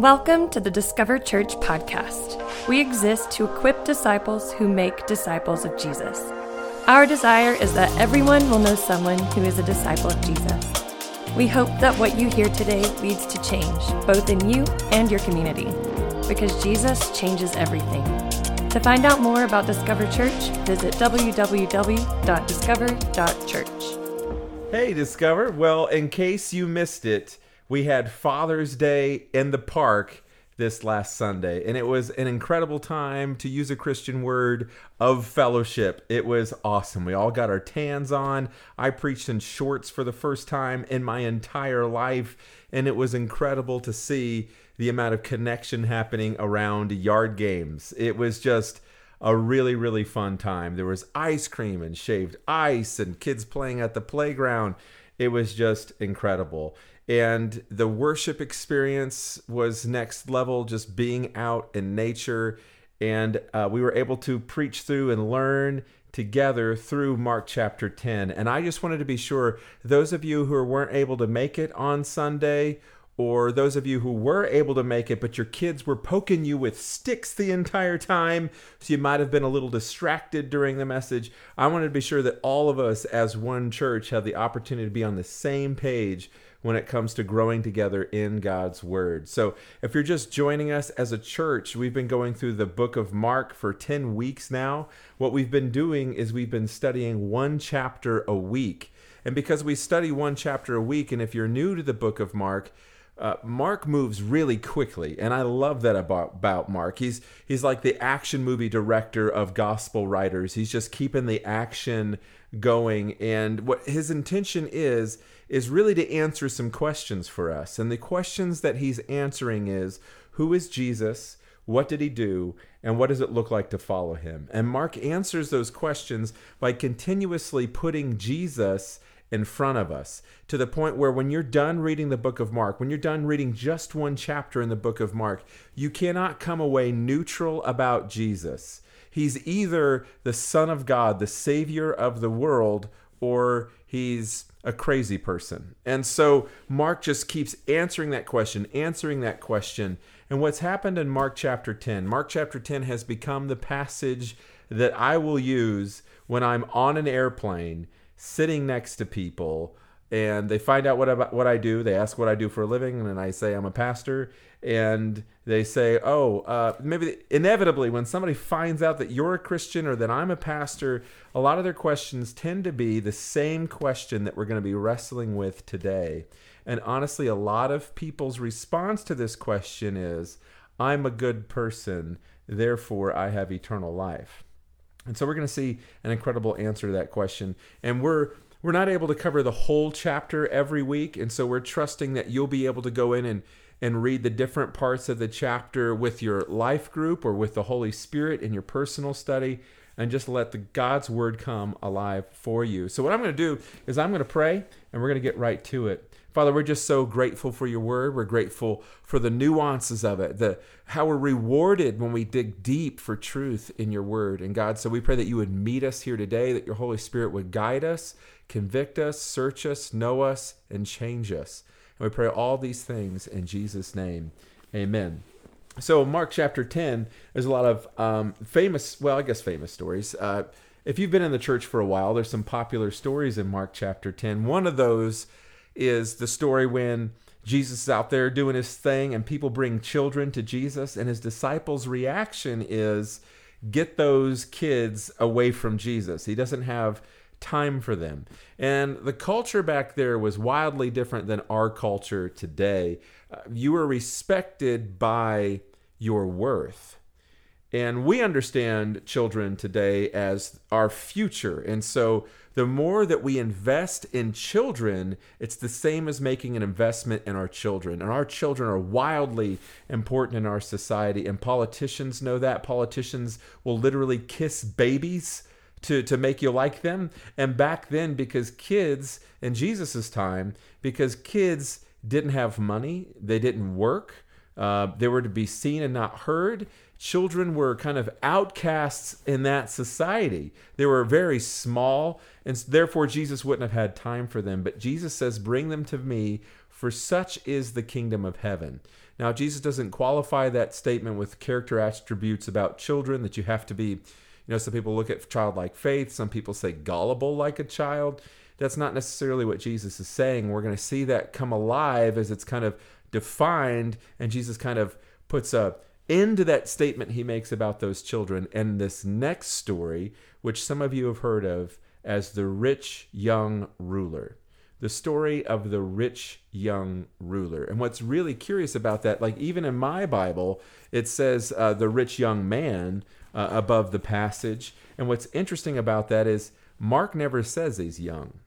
Welcome to the Discover Church podcast. We exist to equip disciples who make disciples of Jesus. Our desire is that everyone will know someone who is a disciple of Jesus. We hope that what you hear today leads to change, both in you and your community, because Jesus changes everything. To find out more about Discover Church, visit www.discover.church. Hey, Discover. Well, in case you missed it, we had Father's Day in the park this last Sunday, and it was an incredible time to use a Christian word of fellowship. It was awesome. We all got our tans on. I preached in shorts for the first time in my entire life, and it was incredible to see the amount of connection happening around yard games. It was just a really, really fun time. There was ice cream and shaved ice, and kids playing at the playground. It was just incredible and the worship experience was next level just being out in nature and uh, we were able to preach through and learn together through mark chapter 10 and i just wanted to be sure those of you who weren't able to make it on sunday or those of you who were able to make it, but your kids were poking you with sticks the entire time, so you might have been a little distracted during the message. I wanted to be sure that all of us, as one church, have the opportunity to be on the same page when it comes to growing together in God's Word. So, if you're just joining us as a church, we've been going through the book of Mark for 10 weeks now. What we've been doing is we've been studying one chapter a week. And because we study one chapter a week, and if you're new to the book of Mark, uh, Mark moves really quickly, and I love that about, about Mark. He's he's like the action movie director of gospel writers. He's just keeping the action going, and what his intention is is really to answer some questions for us. And the questions that he's answering is who is Jesus? What did he do? And what does it look like to follow him? And Mark answers those questions by continuously putting Jesus in front of us to the point where when you're done reading the book of Mark, when you're done reading just one chapter in the book of Mark, you cannot come away neutral about Jesus. He's either the Son of God, the Savior of the world, or he's a crazy person. And so Mark just keeps answering that question, answering that question. And what's happened in Mark chapter 10? Mark chapter 10 has become the passage that I will use when I'm on an airplane sitting next to people and they find out what I, what I do. They ask what I do for a living, and I say I'm a pastor. And they say, "Oh, uh, maybe inevitably, when somebody finds out that you're a Christian or that I'm a pastor, a lot of their questions tend to be the same question that we're going to be wrestling with today." And honestly, a lot of people's response to this question is, "I'm a good person, therefore I have eternal life." And so we're going to see an incredible answer to that question, and we're we're not able to cover the whole chapter every week, and so we're trusting that you'll be able to go in and and read the different parts of the chapter with your life group or with the Holy Spirit in your personal study and just let the God's word come alive for you. So what I'm going to do is I'm going to pray and we're going to get right to it. Father, we're just so grateful for your word. We're grateful for the nuances of it, the how we're rewarded when we dig deep for truth in your word. And God, so we pray that you would meet us here today, that your Holy Spirit would guide us, convict us, search us, know us, and change us. And we pray all these things in Jesus' name. Amen. So, Mark chapter 10, there's a lot of um, famous, well, I guess famous stories. Uh, if you've been in the church for a while, there's some popular stories in Mark chapter 10. One of those is the story when Jesus is out there doing his thing and people bring children to Jesus, and his disciples' reaction is, Get those kids away from Jesus. He doesn't have time for them. And the culture back there was wildly different than our culture today. Uh, you were respected by your worth. And we understand children today as our future. And so the more that we invest in children, it's the same as making an investment in our children. And our children are wildly important in our society. And politicians know that. Politicians will literally kiss babies to, to make you like them. And back then, because kids, in Jesus' time, because kids didn't have money, they didn't work, uh, they were to be seen and not heard. Children were kind of outcasts in that society. They were very small, and therefore Jesus wouldn't have had time for them. But Jesus says, Bring them to me for such is the kingdom of heaven. Now, Jesus doesn't qualify that statement with character attributes about children that you have to be, you know, some people look at childlike faith, some people say gullible like a child. That's not necessarily what Jesus is saying. We're going to see that come alive as it's kind of defined, and Jesus kind of puts a into that statement he makes about those children and this next story, which some of you have heard of as the rich young ruler. The story of the rich young ruler. And what's really curious about that, like even in my Bible, it says uh, the rich young man uh, above the passage. And what's interesting about that is Mark never says he's young.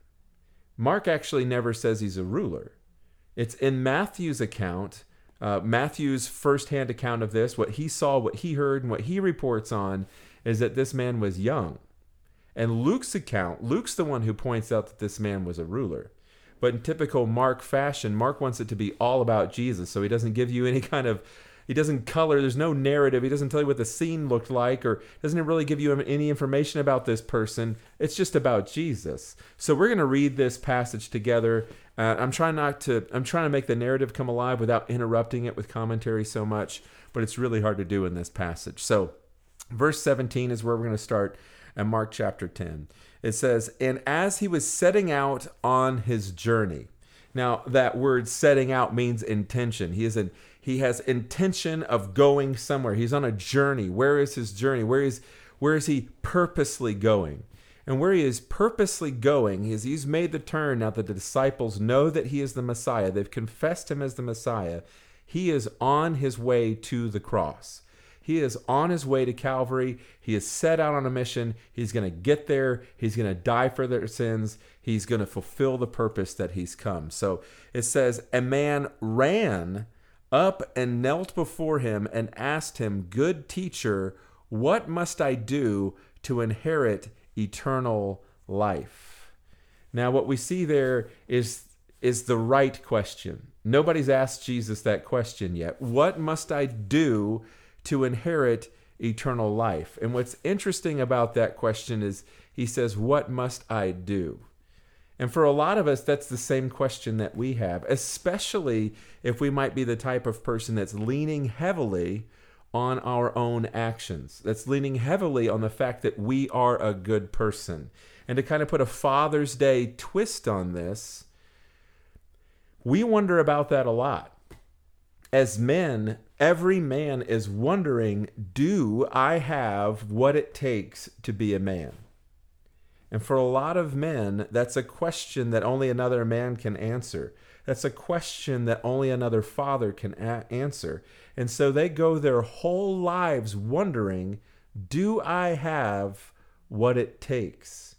Mark actually never says he's a ruler. It's in Matthew's account uh, Matthew's firsthand account of this, what he saw, what he heard, and what he reports on, is that this man was young. And Luke's account, Luke's the one who points out that this man was a ruler. But in typical Mark fashion, Mark wants it to be all about Jesus. So he doesn't give you any kind of he doesn't color there's no narrative he doesn't tell you what the scene looked like or doesn't it really give you any information about this person. It's just about jesus. So we're going to read this passage together. Uh, i'm trying not to i'm trying to make the narrative come alive without interrupting it with commentary so much but it's really hard to do in this passage. So verse 17 is where we're going to start in mark chapter 10 it says and as he was setting out on his journey now that word setting out means intention. He is in he has intention of going somewhere. He's on a journey. Where is his journey? Where is where is he purposely going? And where he is purposely going is he's made the turn now that the disciples know that he is the Messiah. They've confessed him as the Messiah. He is on his way to the cross. He is on his way to Calvary. He is set out on a mission. He's going to get there. He's going to die for their sins. He's going to fulfill the purpose that he's come. So it says, A man ran up and knelt before him and asked him, Good teacher, what must I do to inherit eternal life? Now, what we see there is, is the right question. Nobody's asked Jesus that question yet. What must I do to inherit eternal life? And what's interesting about that question is he says, What must I do? And for a lot of us, that's the same question that we have, especially if we might be the type of person that's leaning heavily on our own actions, that's leaning heavily on the fact that we are a good person. And to kind of put a Father's Day twist on this, we wonder about that a lot. As men, every man is wondering do I have what it takes to be a man? And for a lot of men, that's a question that only another man can answer. That's a question that only another father can a- answer. And so they go their whole lives wondering do I have what it takes?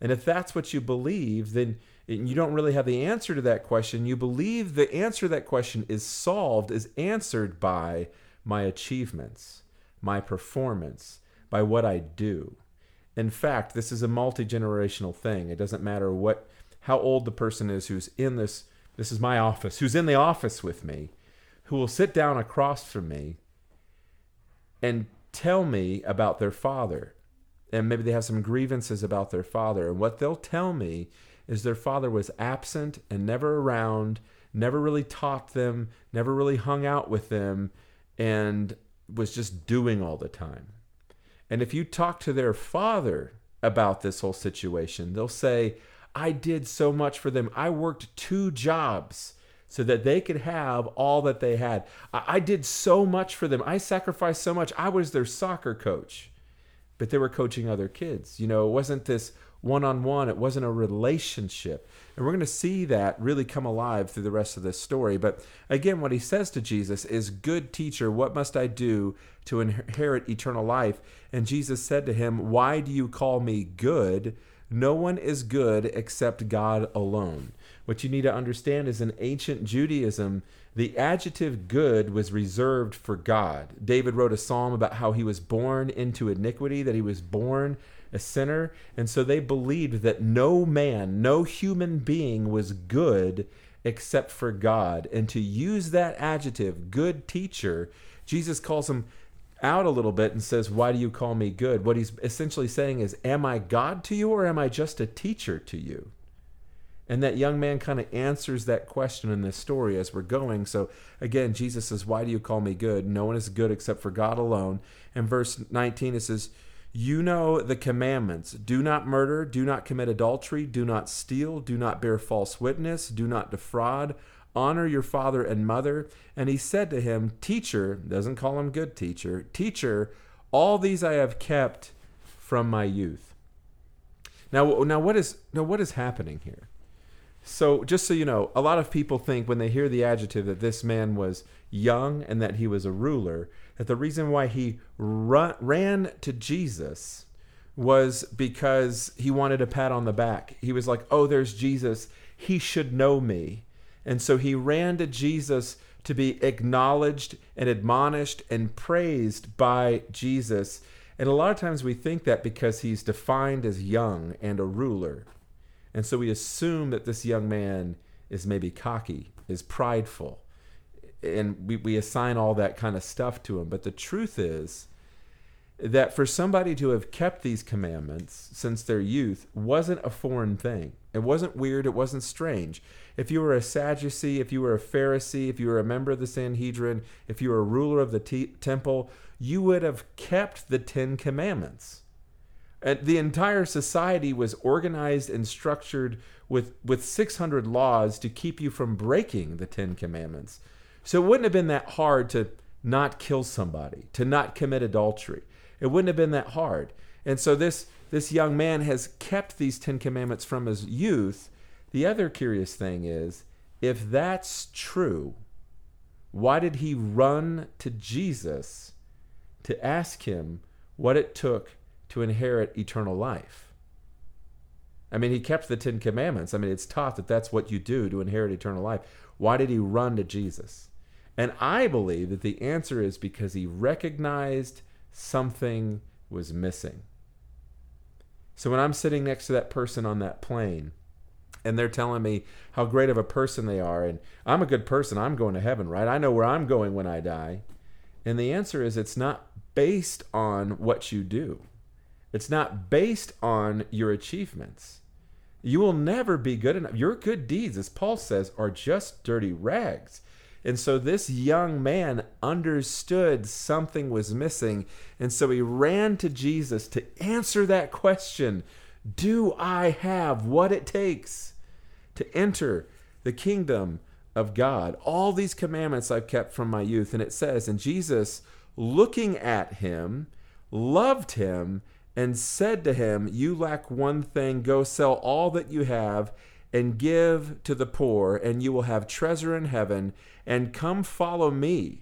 And if that's what you believe, then you don't really have the answer to that question. You believe the answer to that question is solved, is answered by my achievements, my performance, by what I do. In fact, this is a multi generational thing. It doesn't matter what how old the person is who's in this this is my office, who's in the office with me, who will sit down across from me and tell me about their father. And maybe they have some grievances about their father. And what they'll tell me is their father was absent and never around, never really taught them, never really hung out with them, and was just doing all the time. And if you talk to their father about this whole situation, they'll say, I did so much for them. I worked two jobs so that they could have all that they had. I, did so much for them. I sacrificed so much. I was their soccer coach, but they were coaching other kids. You know, it wasn't this one on one. It wasn't a relationship. And we're going to see that really come alive through the rest of this story. But again, what he says to Jesus is, Good teacher, what must I do to inherit eternal life? And Jesus said to him, Why do you call me good? No one is good except God alone. What you need to understand is in ancient Judaism, the adjective good was reserved for God. David wrote a psalm about how he was born into iniquity, that he was born a sinner. And so they believed that no man, no human being was good except for God. And to use that adjective, good teacher, Jesus calls him out a little bit and says, Why do you call me good? What he's essentially saying is, Am I God to you or am I just a teacher to you? And that young man kind of answers that question in this story as we're going. So again, Jesus says, Why do you call me good? No one is good except for God alone. And verse 19, it says, You know the commandments do not murder, do not commit adultery, do not steal, do not bear false witness, do not defraud, honor your father and mother. And he said to him, Teacher, doesn't call him good teacher, teacher, all these I have kept from my youth. Now, now what is now what is happening here? So, just so you know, a lot of people think when they hear the adjective that this man was young and that he was a ruler, that the reason why he ran to Jesus was because he wanted a pat on the back. He was like, "Oh, there's Jesus. He should know me." And so he ran to Jesus to be acknowledged and admonished and praised by Jesus. And a lot of times we think that because he's defined as young and a ruler. And so we assume that this young man is maybe cocky, is prideful, and we, we assign all that kind of stuff to him. But the truth is that for somebody to have kept these commandments since their youth wasn't a foreign thing. It wasn't weird, it wasn't strange. If you were a Sadducee, if you were a Pharisee, if you were a member of the Sanhedrin, if you were a ruler of the temple, you would have kept the Ten Commandments. And the entire society was organized and structured with, with 600 laws to keep you from breaking the Ten Commandments. So it wouldn't have been that hard to not kill somebody, to not commit adultery. It wouldn't have been that hard. And so this, this young man has kept these Ten Commandments from his youth. The other curious thing is if that's true, why did he run to Jesus to ask him what it took to inherit eternal life. I mean, he kept the Ten Commandments. I mean, it's taught that that's what you do to inherit eternal life. Why did he run to Jesus? And I believe that the answer is because he recognized something was missing. So when I'm sitting next to that person on that plane, and they're telling me how great of a person they are, and I'm a good person, I'm going to heaven, right? I know where I'm going when I die. And the answer is it's not based on what you do. It's not based on your achievements. You will never be good enough. Your good deeds, as Paul says, are just dirty rags. And so this young man understood something was missing. And so he ran to Jesus to answer that question Do I have what it takes to enter the kingdom of God? All these commandments I've kept from my youth. And it says, And Jesus, looking at him, loved him and said to him, You lack one thing. Go sell all that you have and give to the poor, and you will have treasure in heaven, and come follow me.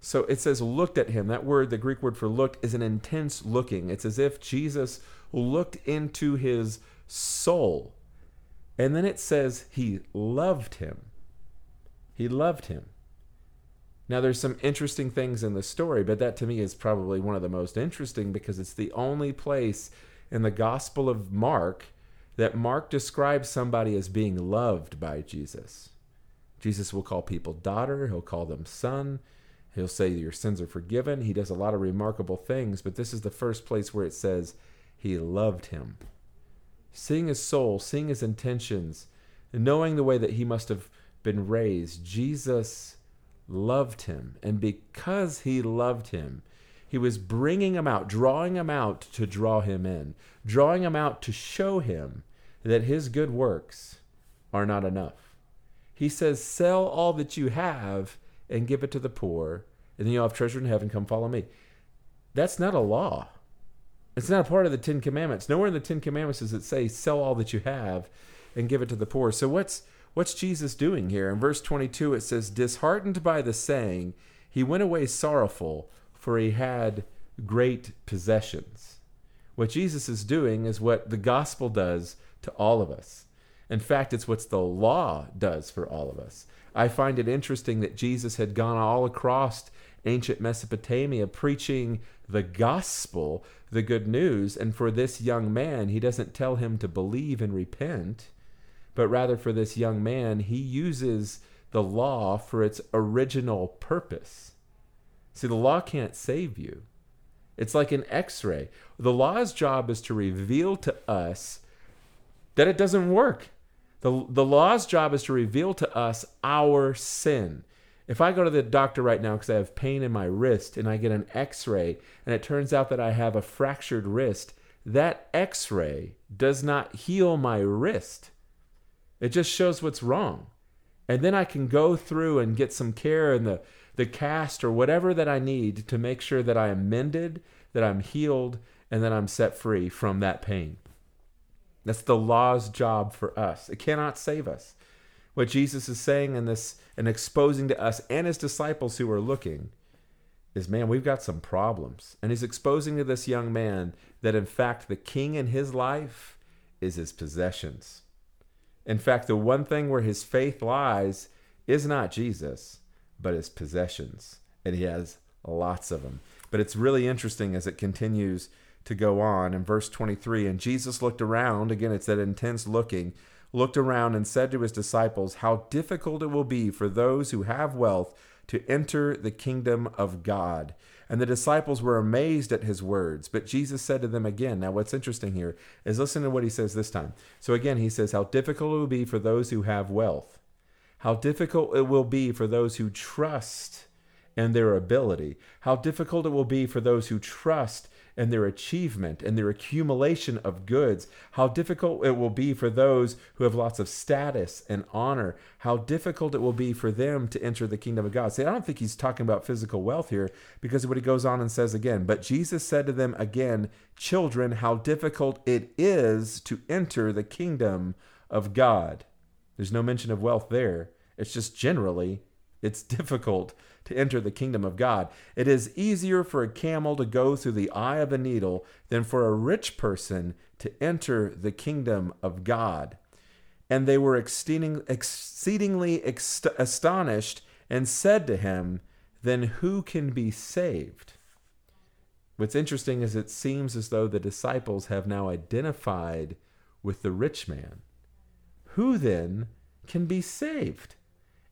So it says, looked at him. That word, the Greek word for looked, is an intense looking. It's as if Jesus looked into his soul. And then it says, he loved him. He loved him. Now, there's some interesting things in the story, but that to me is probably one of the most interesting because it's the only place in the Gospel of Mark that Mark describes somebody as being loved by Jesus. Jesus will call people daughter, he'll call them son, he'll say your sins are forgiven. He does a lot of remarkable things, but this is the first place where it says he loved him. Seeing his soul, seeing his intentions, knowing the way that he must have been raised, Jesus loved him. And because he loved him, he was bringing him out, drawing him out to draw him in, drawing him out to show him that his good works are not enough. He says, Sell all that you have and give it to the poor, and then you'll have treasure in heaven. Come follow me. That's not a law. It's not a part of the Ten Commandments. Nowhere in the Ten Commandments does it say, Sell all that you have and give it to the poor. So what's What's Jesus doing here? In verse 22, it says, Disheartened by the saying, he went away sorrowful, for he had great possessions. What Jesus is doing is what the gospel does to all of us. In fact, it's what the law does for all of us. I find it interesting that Jesus had gone all across ancient Mesopotamia preaching the gospel, the good news. And for this young man, he doesn't tell him to believe and repent but rather for this young man, he uses the law for its original purpose. See, the law can't save you. It's like an x ray. The law's job is to reveal to us that it doesn't work. The, the law's job is to reveal to us our sin. If I go to the doctor right now because I have pain in my wrist and I get an x ray and it turns out that I have a fractured wrist, that x ray does not heal my wrist. It just shows what's wrong. And then I can go through and get some care and the, the cast or whatever that I need to make sure that I am mended, that I'm healed, and that I'm set free from that pain. That's the law's job for us. It cannot save us. What Jesus is saying in this and exposing to us and his disciples who are looking is man, we've got some problems. And he's exposing to this young man that in fact the king in his life is his possessions. In fact, the one thing where his faith lies is not Jesus, but his possessions. And he has lots of them. But it's really interesting as it continues to go on in verse 23 and Jesus looked around again it's that intense looking looked around and said to his disciples how difficult it will be for those who have wealth to enter the kingdom of God and the disciples were amazed at his words but Jesus said to them again now what's interesting here is listen to what he says this time so again he says how difficult it will be for those who have wealth how difficult it will be for those who trust in their ability how difficult it will be for those who trust in their achievement and their accumulation of goods, how difficult it will be for those who have lots of status and honor, how difficult it will be for them to enter the kingdom of God. See, I don't think he's talking about physical wealth here because of what he goes on and says again. But Jesus said to them again, Children, how difficult it is to enter the kingdom of God. There's no mention of wealth there. It's just generally, it's difficult to enter the kingdom of God. It is easier for a camel to go through the eye of a needle than for a rich person to enter the kingdom of God. And they were exceeding, exceedingly astonished and said to him, Then who can be saved? What's interesting is it seems as though the disciples have now identified with the rich man. Who then can be saved?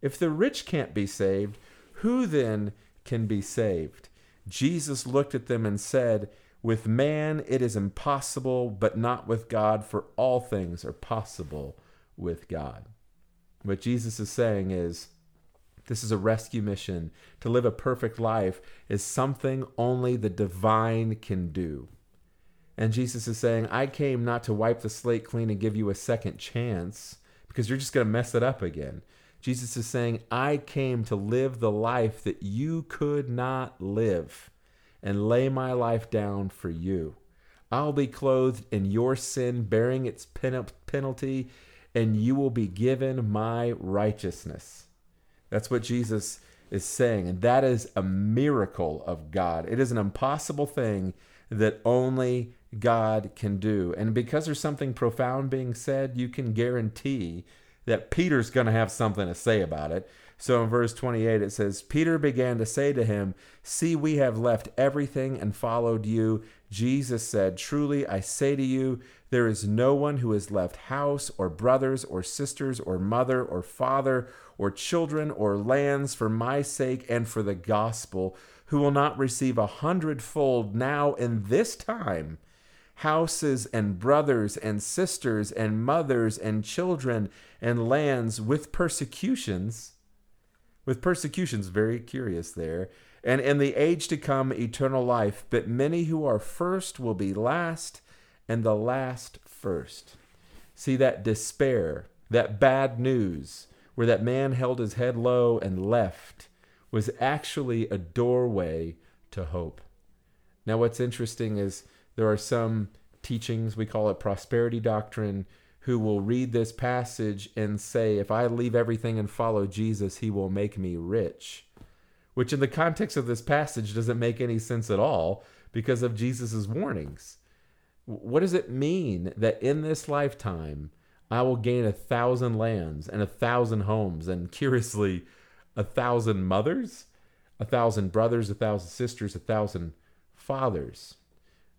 If the rich can't be saved, who then can be saved? Jesus looked at them and said, With man it is impossible, but not with God, for all things are possible with God. What Jesus is saying is, this is a rescue mission. To live a perfect life is something only the divine can do. And Jesus is saying, I came not to wipe the slate clean and give you a second chance because you're just going to mess it up again. Jesus is saying, I came to live the life that you could not live and lay my life down for you. I'll be clothed in your sin, bearing its pen- penalty, and you will be given my righteousness. That's what Jesus is saying. And that is a miracle of God. It is an impossible thing that only God can do. And because there's something profound being said, you can guarantee that Peter's going to have something to say about it. So in verse 28, it says, Peter began to say to him, See, we have left everything and followed you. Jesus said, Truly, I say to you, there is no one who has left house or brothers or sisters or mother or father or children or lands for my sake and for the gospel who will not receive a hundredfold now in this time houses and brothers and sisters and mothers and children and lands with persecutions. With persecutions, very curious there. And in the age to come, eternal life. But many who are first will be last, and the last first. See that despair, that bad news, where that man held his head low and left, was actually a doorway to hope. Now, what's interesting is there are some teachings, we call it prosperity doctrine, who will read this passage and say, if I leave everything and follow Jesus, he will make me rich. Which, in the context of this passage, doesn't make any sense at all because of Jesus' warnings. What does it mean that in this lifetime I will gain a thousand lands and a thousand homes and, curiously, a thousand mothers, a thousand brothers, a thousand sisters, a thousand fathers?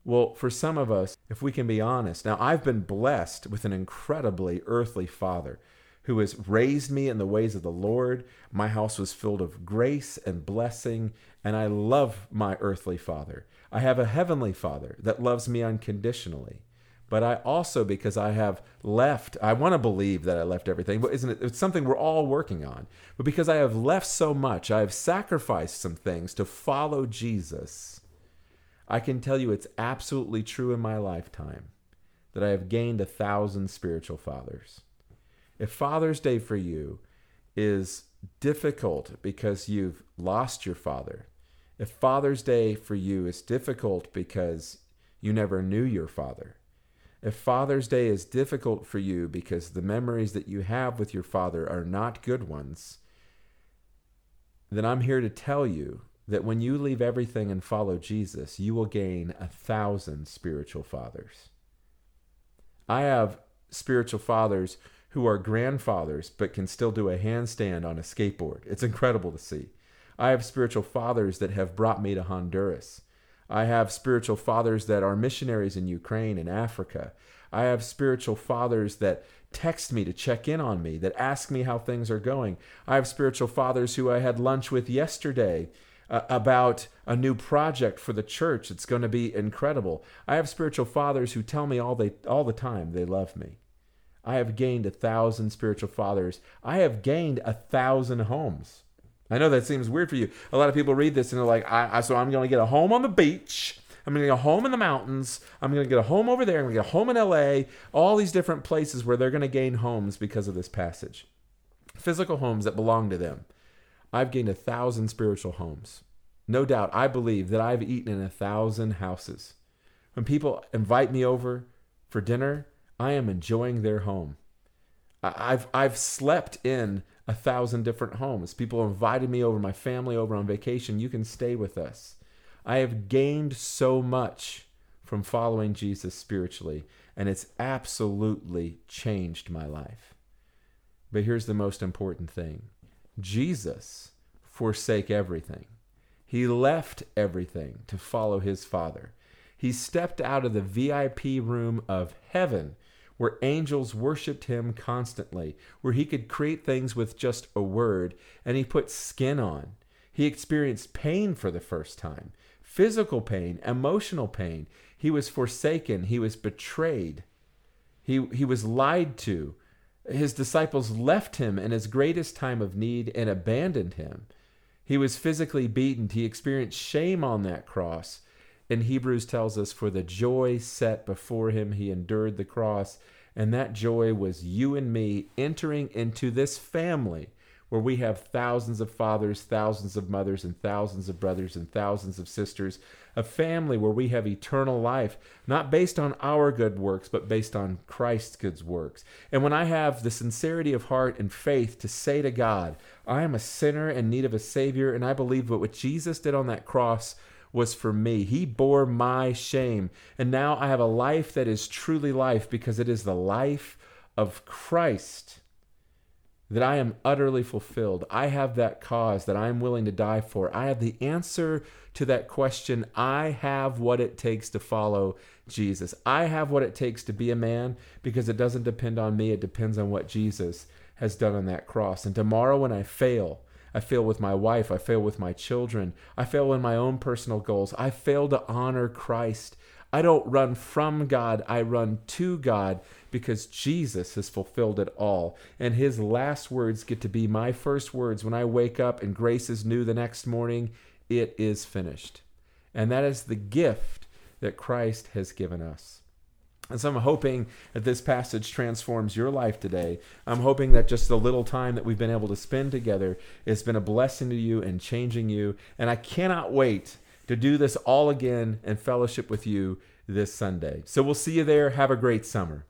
Well, for some of us, if we can be honest, now I've been blessed with an incredibly earthly father who has raised me in the ways of the Lord. My house was filled of grace and blessing, and I love my earthly father. I have a heavenly father that loves me unconditionally. but I also because I have left. I want to believe that I left everything, but isn't it? It's something we're all working on. But because I have left so much, I have sacrificed some things to follow Jesus. I can tell you it's absolutely true in my lifetime that I have gained a thousand spiritual fathers. If Father's Day for you is difficult because you've lost your father, if Father's Day for you is difficult because you never knew your father, if Father's Day is difficult for you because the memories that you have with your father are not good ones, then I'm here to tell you that when you leave everything and follow Jesus, you will gain a thousand spiritual fathers. I have spiritual fathers who are grandfathers but can still do a handstand on a skateboard. It's incredible to see. I have spiritual fathers that have brought me to Honduras. I have spiritual fathers that are missionaries in Ukraine and Africa. I have spiritual fathers that text me to check in on me, that ask me how things are going. I have spiritual fathers who I had lunch with yesterday uh, about a new project for the church. It's going to be incredible. I have spiritual fathers who tell me all they all the time they love me. I have gained a thousand spiritual fathers. I have gained a thousand homes. I know that seems weird for you. A lot of people read this and they're like, I, I so I'm going to get a home on the beach. I'm going to get a home in the mountains. I'm going to get a home over there. I'm going to get a home in LA. All these different places where they're going to gain homes because of this passage. Physical homes that belong to them. I've gained a thousand spiritual homes. No doubt, I believe that I've eaten in a thousand houses. When people invite me over for dinner, I am enjoying their home. I've I've slept in a thousand different homes. People invited me over, my family over on vacation. You can stay with us. I have gained so much from following Jesus spiritually, and it's absolutely changed my life. But here's the most important thing Jesus forsake everything. He left everything to follow his Father. He stepped out of the VIP room of heaven where angels worshiped him constantly, where he could create things with just a word, and he put skin on. He experienced pain for the first time physical pain, emotional pain. He was forsaken, he was betrayed, he, he was lied to, his disciples left him in his greatest time of need and abandoned him. He was physically beaten. He experienced shame on that cross. And Hebrews tells us, For the joy set before him, he endured the cross. And that joy was you and me entering into this family where we have thousands of fathers, thousands of mothers, and thousands of brothers, and thousands of sisters. A family where we have eternal life, not based on our good works, but based on Christ's good works. And when I have the sincerity of heart and faith to say to God, I am a sinner in need of a Savior, and I believe that what Jesus did on that cross was for me. He bore my shame. And now I have a life that is truly life because it is the life of Christ that I am utterly fulfilled. I have that cause that I am willing to die for. I have the answer to that question. I have what it takes to follow Jesus. I have what it takes to be a man because it doesn't depend on me, it depends on what Jesus has done on that cross. And tomorrow, when I fail, I fail with my wife, I fail with my children, I fail in my own personal goals, I fail to honor Christ. I don't run from God, I run to God because Jesus has fulfilled it all. And his last words get to be my first words when I wake up and grace is new the next morning. It is finished. And that is the gift that Christ has given us. And so I'm hoping that this passage transforms your life today. I'm hoping that just the little time that we've been able to spend together has been a blessing to you and changing you. And I cannot wait to do this all again and fellowship with you this Sunday. So we'll see you there. Have a great summer.